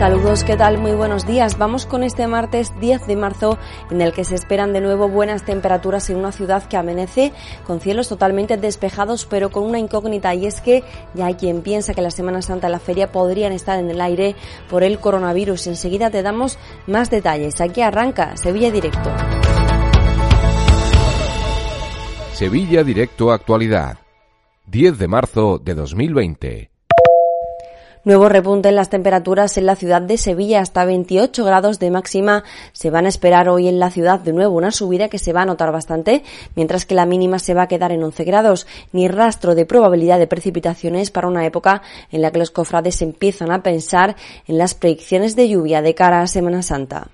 Saludos, ¿qué tal? Muy buenos días. Vamos con este martes 10 de marzo en el que se esperan de nuevo buenas temperaturas en una ciudad que amanece con cielos totalmente despejados pero con una incógnita y es que ya hay quien piensa que la Semana Santa y la feria podrían estar en el aire por el coronavirus. Enseguida te damos más detalles. Aquí arranca Sevilla Directo. Sevilla Directo Actualidad. 10 de marzo de 2020. Nuevo repunte en las temperaturas en la ciudad de Sevilla hasta 28 grados de máxima. Se van a esperar hoy en la ciudad de nuevo una subida que se va a notar bastante, mientras que la mínima se va a quedar en 11 grados. Ni rastro de probabilidad de precipitaciones para una época en la que los cofrades empiezan a pensar en las predicciones de lluvia de cara a Semana Santa.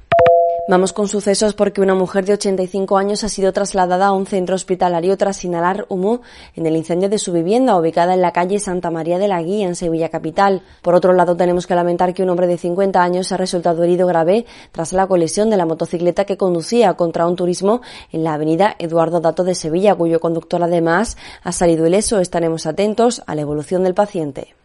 Vamos con sucesos porque una mujer de 85 años ha sido trasladada a un centro hospitalario tras inhalar humo en el incendio de su vivienda ubicada en la calle Santa María de la Guía en Sevilla capital. Por otro lado, tenemos que lamentar que un hombre de 50 años ha resultado herido grave tras la colisión de la motocicleta que conducía contra un turismo en la avenida Eduardo Dato de Sevilla, cuyo conductor además ha salido ileso. Estaremos atentos a la evolución del paciente.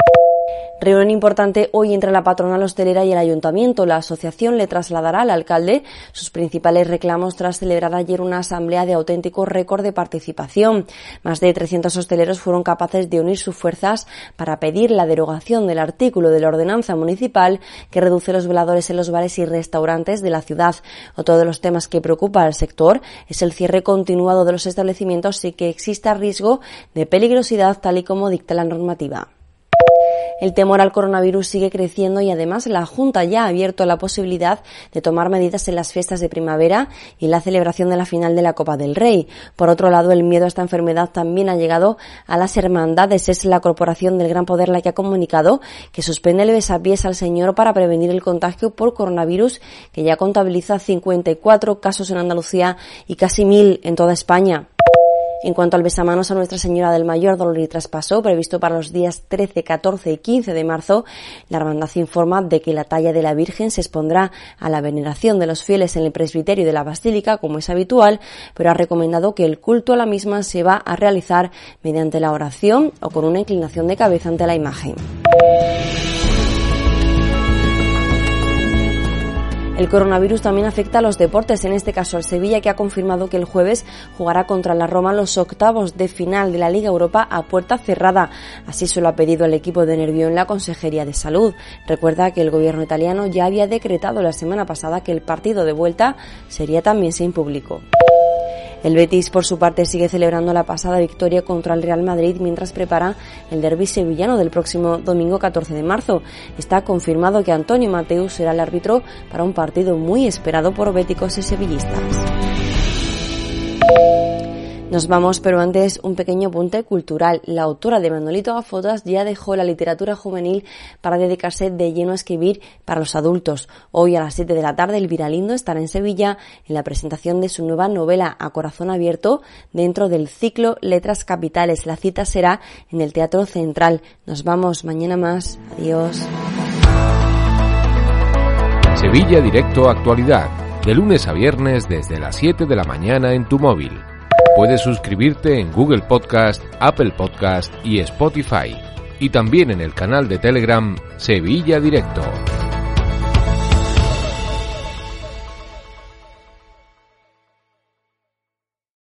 Reunión importante hoy entre la patronal hostelera y el ayuntamiento. La asociación le trasladará al alcalde sus principales reclamos tras celebrar ayer una asamblea de auténtico récord de participación. Más de 300 hosteleros fueron capaces de unir sus fuerzas para pedir la derogación del artículo de la ordenanza municipal que reduce los veladores en los bares y restaurantes de la ciudad. Otro de los temas que preocupa al sector es el cierre continuado de los establecimientos y que exista riesgo de peligrosidad tal y como dicta la normativa. El temor al coronavirus sigue creciendo y además la Junta ya ha abierto la posibilidad de tomar medidas en las fiestas de primavera y la celebración de la final de la Copa del Rey. Por otro lado, el miedo a esta enfermedad también ha llegado a las hermandades. Es la Corporación del Gran Poder la que ha comunicado que suspende el besapiés al Señor para prevenir el contagio por coronavirus, que ya contabiliza 54 casos en Andalucía y casi mil en toda España. En cuanto al besamanos a Nuestra Señora del Mayor Dolor y Traspaso, previsto para los días 13, 14 y 15 de marzo, la hermandad informa de que la talla de la Virgen se expondrá a la veneración de los fieles en el presbiterio de la Basílica, como es habitual, pero ha recomendado que el culto a la misma se va a realizar mediante la oración o con una inclinación de cabeza ante la imagen. El coronavirus también afecta a los deportes, en este caso al Sevilla, que ha confirmado que el jueves jugará contra la Roma los octavos de final de la Liga Europa a puerta cerrada. Así se lo ha pedido el equipo de Nervión la Consejería de Salud. Recuerda que el gobierno italiano ya había decretado la semana pasada que el partido de vuelta sería también sin público. El Betis, por su parte, sigue celebrando la pasada victoria contra el Real Madrid mientras prepara el derby sevillano del próximo domingo 14 de marzo. Está confirmado que Antonio Mateus será el árbitro para un partido muy esperado por béticos y sevillistas. Nos vamos, pero antes un pequeño apunte cultural. La autora de Manolito Gafotas ya dejó la literatura juvenil para dedicarse de lleno a escribir para los adultos. Hoy a las 7 de la tarde el Viralindo estará en Sevilla en la presentación de su nueva novela A Corazón Abierto dentro del ciclo Letras Capitales. La cita será en el Teatro Central. Nos vamos mañana más. Adiós. Sevilla Directo Actualidad. De lunes a viernes desde las 7 de la mañana en tu móvil. Puedes suscribirte en Google Podcast, Apple Podcast y Spotify. Y también en el canal de Telegram Sevilla Directo.